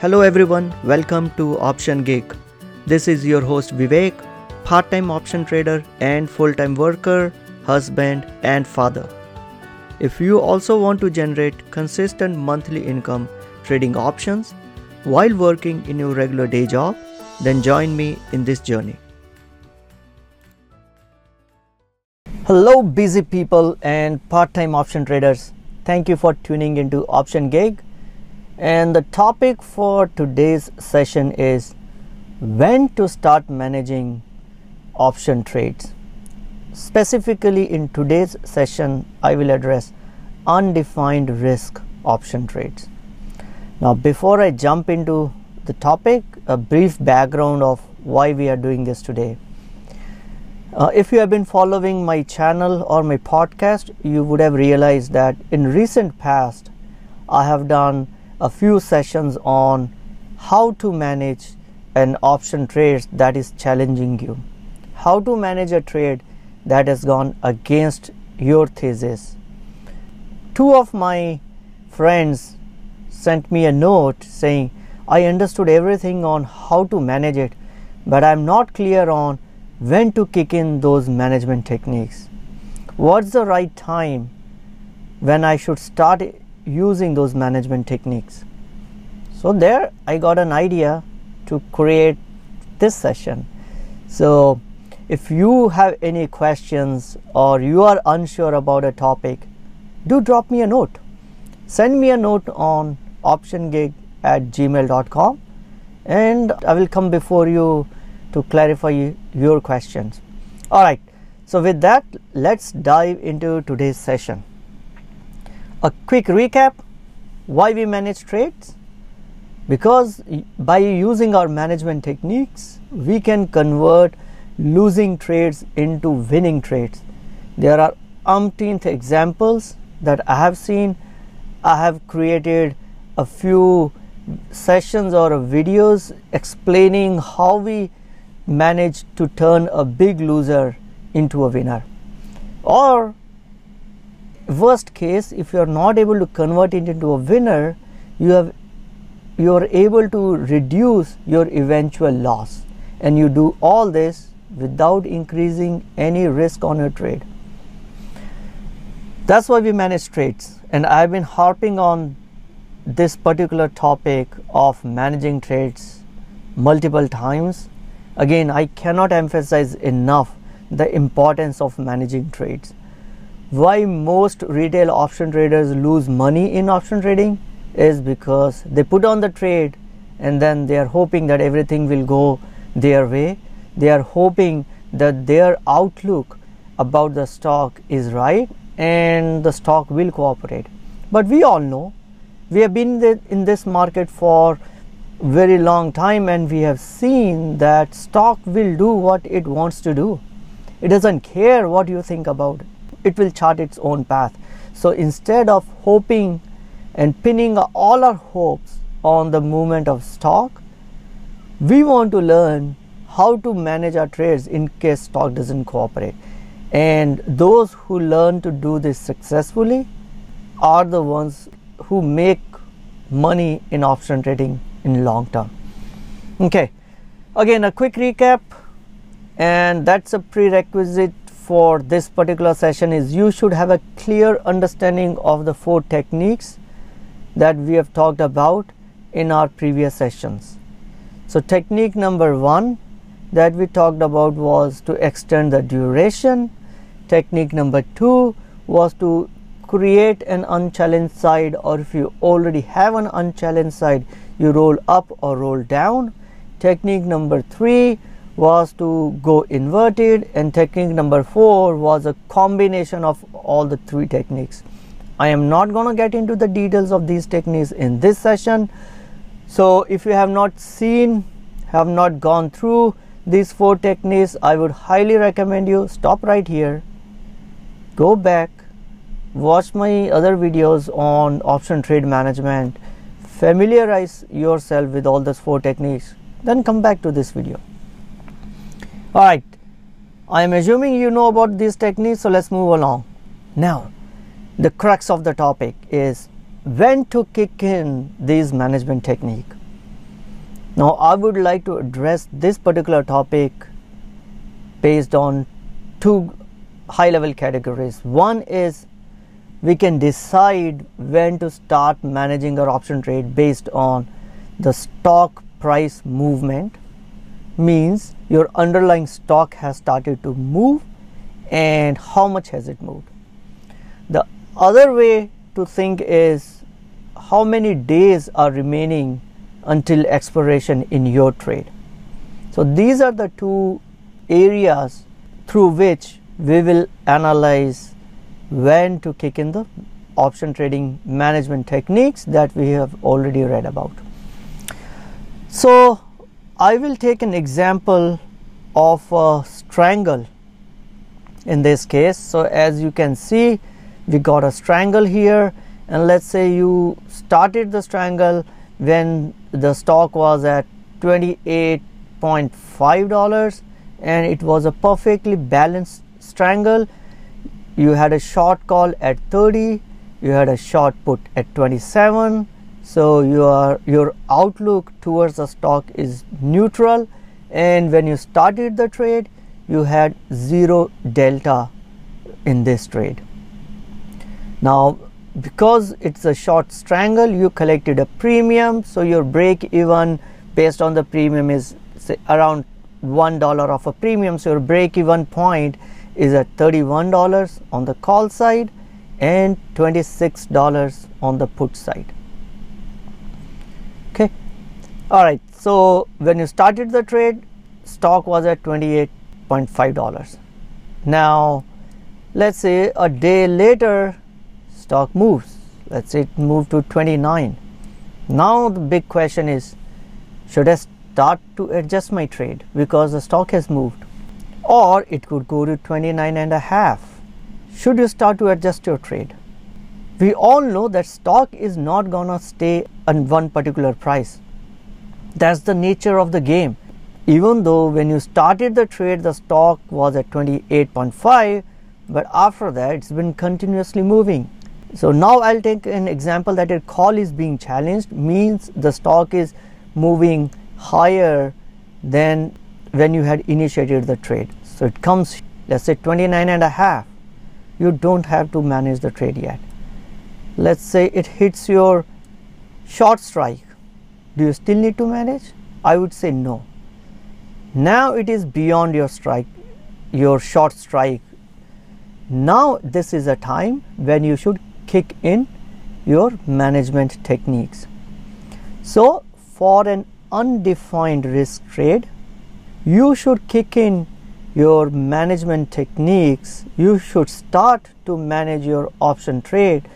Hello everyone, welcome to Option Gig. This is your host Vivek, part time option trader and full time worker, husband, and father. If you also want to generate consistent monthly income trading options while working in your regular day job, then join me in this journey. Hello, busy people and part time option traders. Thank you for tuning into Option Gig. And the topic for today's session is when to start managing option trades. Specifically, in today's session, I will address undefined risk option trades. Now, before I jump into the topic, a brief background of why we are doing this today. Uh, if you have been following my channel or my podcast, you would have realized that in recent past, I have done a few sessions on how to manage an option trade that is challenging you, how to manage a trade that has gone against your thesis. Two of my friends sent me a note saying, I understood everything on how to manage it, but I'm not clear on when to kick in those management techniques. What's the right time when I should start using those management techniques? So, there I got an idea to create this session. So, if you have any questions or you are unsure about a topic, do drop me a note. Send me a note on optiongig at gmail.com and I will come before you to clarify your questions. All right, so with that, let's dive into today's session. A quick recap why we manage trades because by using our management techniques, we can convert losing trades into winning trades. There are umpteenth examples that I have seen. I have created a few sessions or videos explaining how we manage to turn a big loser into a winner. Or, worst case, if you are not able to convert it into a winner, you have you are able to reduce your eventual loss and you do all this without increasing any risk on your trade that's why we manage trades and i've been harping on this particular topic of managing trades multiple times. Again, I cannot emphasize enough the importance of managing trades. Why most retail option traders lose money in option trading is because they put on the trade and then they are hoping that everything will go their way. They are hoping that their outlook about the stock is right and the stock will cooperate. But we all know we have been in this market for very long time and we have seen that stock will do what it wants to do it doesn't care what you think about it it will chart its own path. So instead of hoping and pinning all our hopes on the movement of stock we want to learn how to manage our trades in case stock doesn't cooperate. And those who learn to do this successfully are the ones who make money in option trading in long term. Okay. Again a quick recap and that's a prerequisite for this particular session is you should have a clear understanding of the four techniques that we have talked about in our previous sessions. So technique number 1 that we talked about was to extend the duration. Technique number 2 was to create an unchallenged side or if you already have an unchallenged side you roll up or roll down. Technique number 3 was to go inverted and technique number 4 was a combination of all the three techniques. I am not going to get into the details of these techniques in this session. So if you have not seen have not gone through these four techniques i would highly recommend you stop right here go back watch my other videos on option trade management familiarize yourself with all those four techniques then come back to this video all right. I am assuming you know about these techniques so let's move along. Now the crux of the topic is when to kick in these management technique. Now i would like to address this particular topic based on two high level categories. One is we can decide when to start managing our option trade based on the stock price movement means your underlying stock has started to move and how much has it moved the other way to think is how many days are remaining until expiration in your trade so these are the two areas through which we will analyze when to kick in the option trading management techniques that we have already read about. So I will take an example of a strangle in this case. So as you can see we got a strangle here and let's say you started the strangle when the stock was at 28.5 dollars and it was a perfectly balanced strangle you had a short call at 30 you had a short put at 27 so your your outlook towards the stock is neutral and when you started the trade you had zero delta in this trade. Now because it's a short strangle you collected a premium. So your break even based on the premium is say around one dollar of a premium. So your break even point is at $31 on the call side and $26 on the put side all right. So when you started the trade stock was at 28.5 dollars. Now let's say a day later stock moves. Let's say it moved to 29 now the big question is should i start to adjust my trade because the stock has moved? Or it could go to 29 and a half. Should you start to adjust your trade? We all know that stock is not gonna stay on one particular price that's the nature of the game. Even though when you started the trade the stock was at 28.5 but after that it's been continuously moving. So now i'll take an example that a call is being challenged means the stock is moving higher than when you had initiated the trade. So it comes let's say 29 and a half. You don't have to manage the trade yet. Let's say it hits your short strike do you still need to manage? I would say no. Now it is beyond your strike your short strike. Now this is a time when you should kick in your management techniques. So for an undefined risk trade you should kick in your management techniques, you should start to manage your option trade.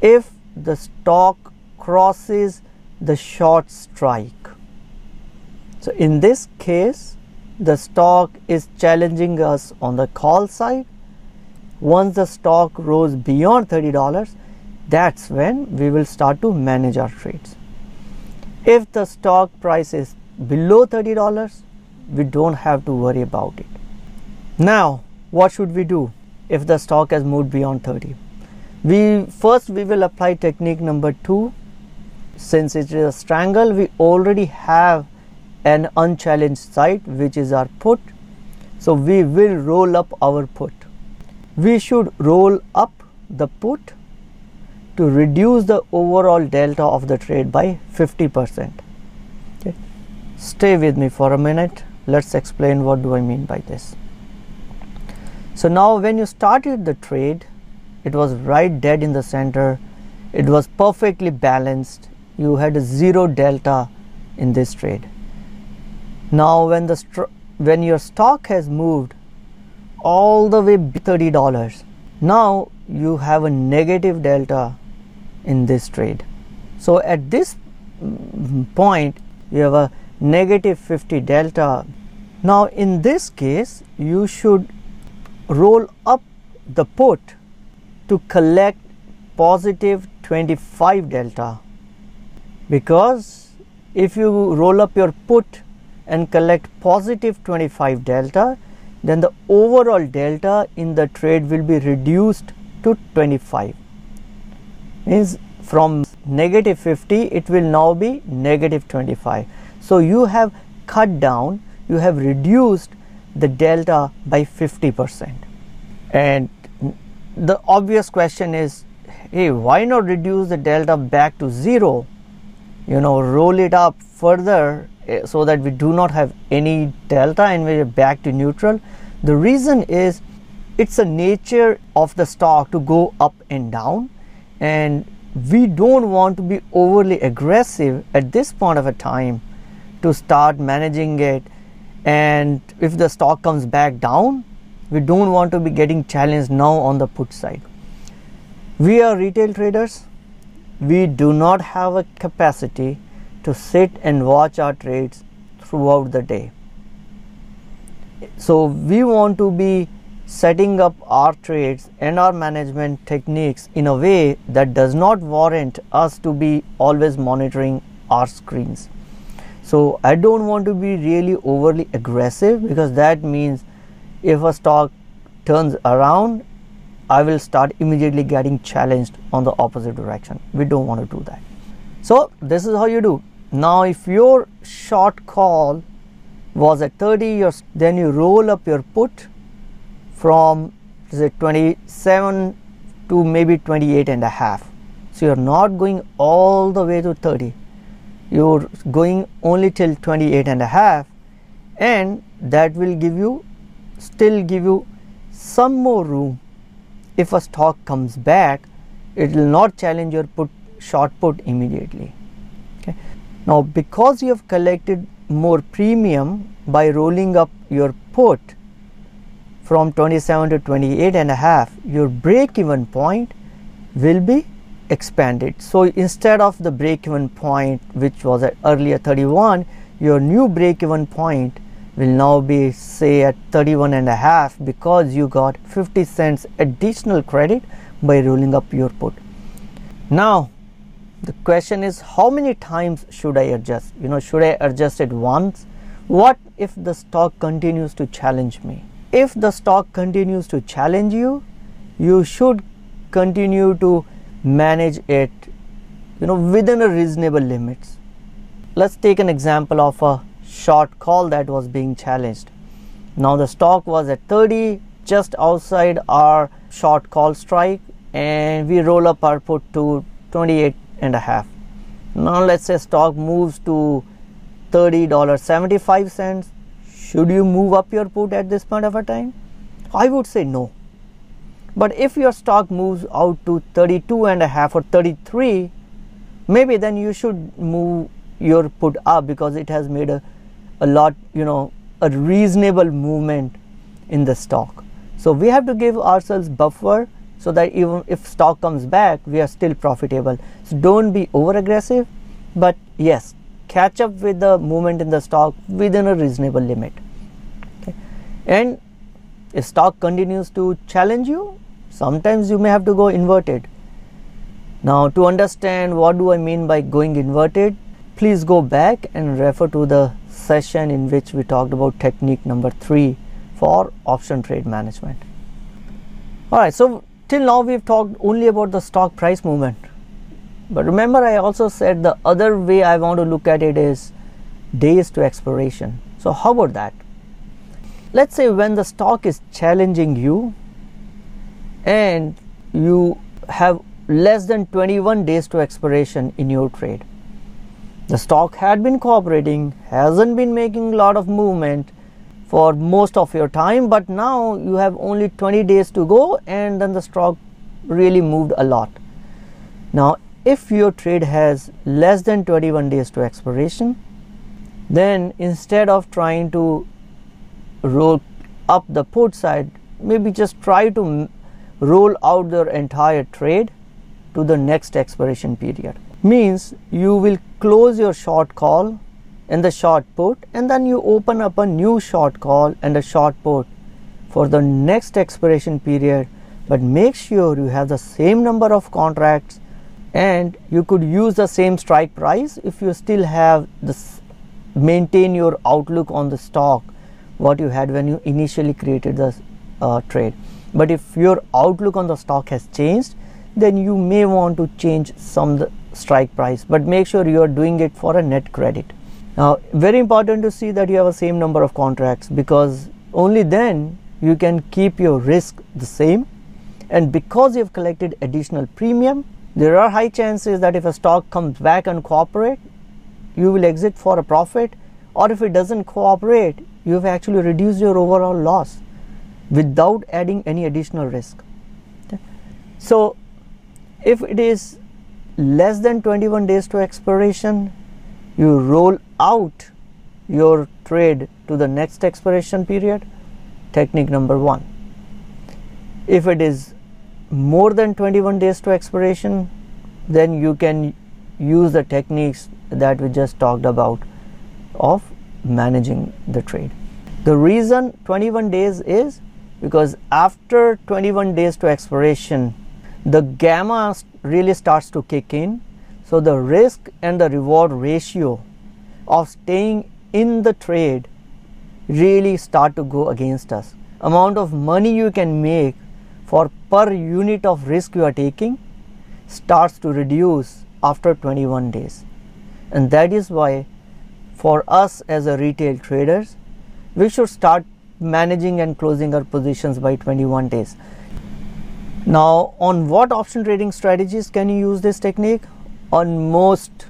If the stock crosses the short strike. So, in this case, the stock is challenging us on the call side. Once the stock rose beyond $30, that's when we will start to manage our trades. If the stock price is below $30, we don't have to worry about it. Now, what should we do if the stock has moved beyond 30? We first we will apply technique number 2 since it is a strangle we already have an unchallenged site which is our put so we will roll up our put we should roll up the put to reduce the overall delta of the trade by 50% okay. stay with me for a minute let's explain what do i mean by this so now when you started the trade, it was right dead in the center. It was perfectly balanced. You had a zero delta in this trade. Now when the when your stock has moved all the way $30, now you have a negative delta in this trade. So at this mm, point you have a negative 50 delta. Now in this case you should roll up the put to collect positive 25 delta because if you roll up your put and collect positive 25 delta then the overall delta in the trade will be reduced to 25 means from negative 50 it will now be negative 25 So you have cut down, you have reduced the delta by 50%. And the obvious question is hey, why not reduce the delta back to zero? You know, roll it up further eh, so that we do not have any delta and we're back to neutral. The reason is it's a nature of the stock to go up and down and we don't want to be overly aggressive at this point of a time to start managing it. And if the stock comes back down we don't want to be getting challenged now on the put side. We are retail traders we do not have a capacity to sit and watch our trades throughout the day so we want to be setting up our trades and our management techniques in a way that does not warrant us to be always monitoring our screens. So I don't want to be really overly aggressive because that means if a stock turns around, I will start immediately getting challenged on the opposite direction. We don't want to do that. So this is how you do. Now if your short call was at 30, then you roll up your put from say 27 to maybe 28 and a half so you're not going all the way to 30 you're going only till 28 and a half and that will give you still give you some more room if a stock comes back it will not challenge your put short put immediately. Okay. Now because you have collected more premium by rolling up your put from 27 to 28 and a half your break even point will be expanded. So instead of the break even point which was at earlier 31 your new break even point will now be say at 31 and a half because you got 50 cents additional credit by rolling up your put. Now the question is how many times should i adjust? You know should i adjust it once? What if the stock continues to challenge me? If the stock continues to challenge you you should continue to manage it you know within a reasonable limits. Let's take an example of a short call that was being challenged now the stock was at 30 just outside our short call strike and we roll up our put to 28 and a half now let's say stock moves to $30.75 should you move up your put at this point of a time? I would say no. But if your stock moves out to 32 and a half or 33, maybe then you should move your put up because it has made a, a lot, you know, a reasonable movement in the stock. So we have to give ourselves buffer so that even if stock comes back, we are still profitable. So don't be over aggressive, but yes, catch up with the movement in the stock within a reasonable limit. Okay. And if stock continues to challenge you, sometimes you may have to go inverted. Now, to understand what do I mean by going inverted, please go back and refer to the session in which we talked about technique number three for option trade management. All right, so till now we've talked only about the stock price movement but remember, I also said the other way I want to look at it is days to expiration. So, how about that? Let's say when the stock is challenging you and you have less than 21 days to expiration in your trade. The stock had been cooperating, hasn't been making a lot of movement for most of your time, but now you have only 20 days to go, and then the stock really moved a lot. Now, if your trade has less than 21 days to expiration then instead of trying to roll up the put side maybe just try to roll out your entire trade to the next expiration period means you will close your short call and the short put and then you open up a new short call and a short put for the next expiration period. But make sure you have the same number of contracts and you could use the same strike price if you still have this maintain your outlook on the stock what you had when you initially created the uh, trade. But if your outlook on the stock has changed then you may want to change some strike price but make sure you are doing it for a net credit Now, very important to see that you have a same number of contracts because only then you can keep your risk the same. And because you've collected additional premium, there are high chances that if a stock comes back and cooperate, you will exit for a profit, or if it doesn't cooperate, you have actually reduced your overall loss without adding any additional risk. So, if it is less than 21 days to expiration, you roll out your trade to the next expiration period technique number 1 if it is more than 21 days to expiration then you can use the techniques that we just talked about of managing the trade. The reason 21 days is because after 21 days to expiration the gamma really starts to kick in so the risk and the reward ratio of staying in the trade really start to go against us. Amount of money you can make for per unit of risk you are taking starts to reduce after 21 days. And that is why for us as a retail traders, we should start managing and closing our positions by 21 days. Now, on what option trading strategies can you use this technique? on most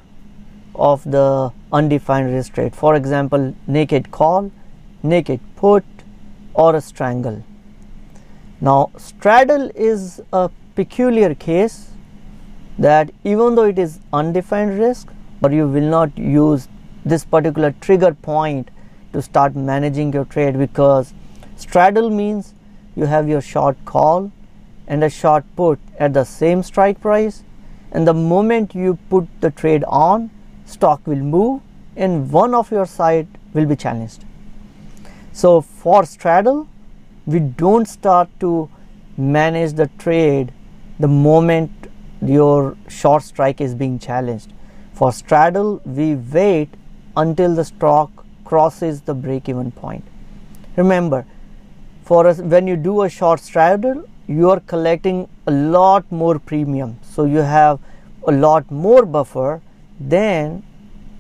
of the undefined risk trade. For example, naked call, naked put, or a strangle. Now, straddle is a peculiar case that even though it is undefined risk, but you will not use this particular trigger point to start managing your trade because straddle means you have your short call and a short put at the same strike price and the moment you put the trade on stock will move and one of your side will be challenged. So for straddle we don't start to manage the trade the moment your short strike is being challenged. For straddle we wait until the stock crosses the break even point. Remember for us when you do a short straddle you are collecting a lot more premium. So you have a lot more buffer than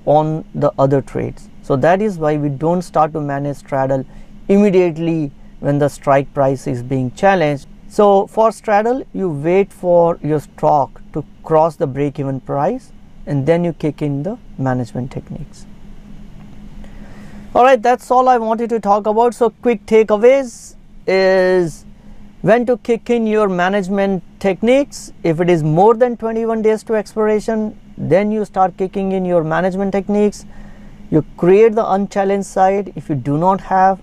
on the other trades. So that is why we don't start to manage straddle immediately when the strike price is being challenged. So for straddle you wait for your stock to cross the break even price and then you kick in the management techniques. All right that's all i wanted to talk about. So quick takeaways is when to kick in your management techniques if it is more than 21 days to expiration then you start kicking in your management techniques. You create the unchallenged side if you do not have.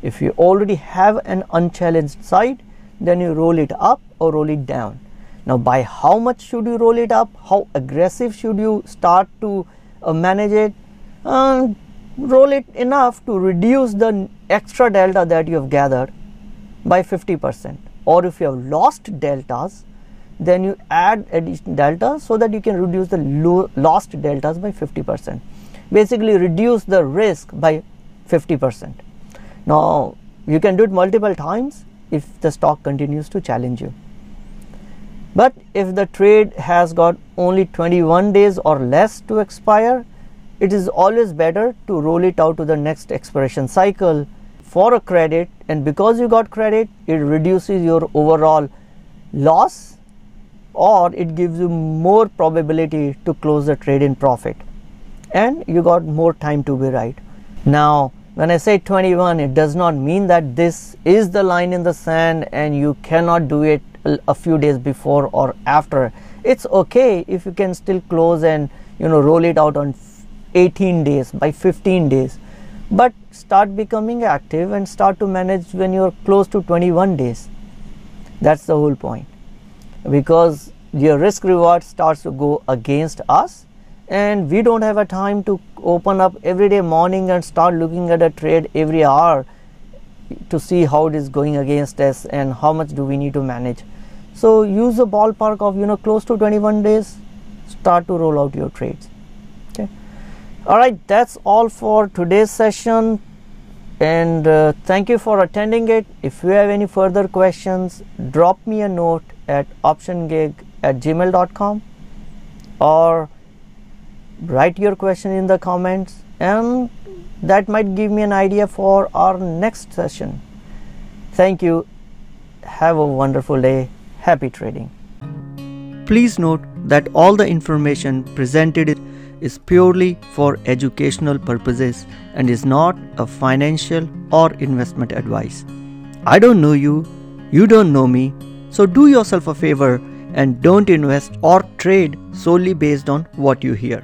If you already have an unchallenged side then you roll it up or roll it down. Now by how much should you roll it up? How aggressive should you start to uh, manage it? Uh, roll it enough to reduce the extra delta that you have gathered by 50% or if you have lost deltas then you add additional delta so that you can reduce the lost deltas by 50% basically reduce the risk by 50% now you can do it multiple times if the stock continues to challenge you. But if the trade has got only 21 days or less to expire it is always better to roll it out to the next expiration cycle for a credit and because you got credit it reduces your overall loss or it gives you more probability to close the trade in profit. And you got more time to be right. Now when i say 21 it does not mean that this is the line in the sand and you cannot do it a few days before or after. It's okay if you can still close and you know roll it out on 18 days by 15 days but start becoming active and start to manage when you're close to 21 days. That's the whole point. Because your risk reward starts to go against us and we don't have a time to open up every day morning and start looking at a trade every hour to see how it is going against us and how much do we need to manage. So use a ballpark of you know close to 21 days start to roll out your trades all right that's all for today's session and uh, thank you for attending it if you have any further questions drop me a note at optiongig at gmail.com or write your question in the comments and that might give me an idea for our next session. Thank you. Have a wonderful day. Happy trading. Please note that all the information presented is purely for educational purposes and is not a financial or investment advice. I don't know you, you don't know me, so do yourself a favor and don't invest or trade solely based on what you hear.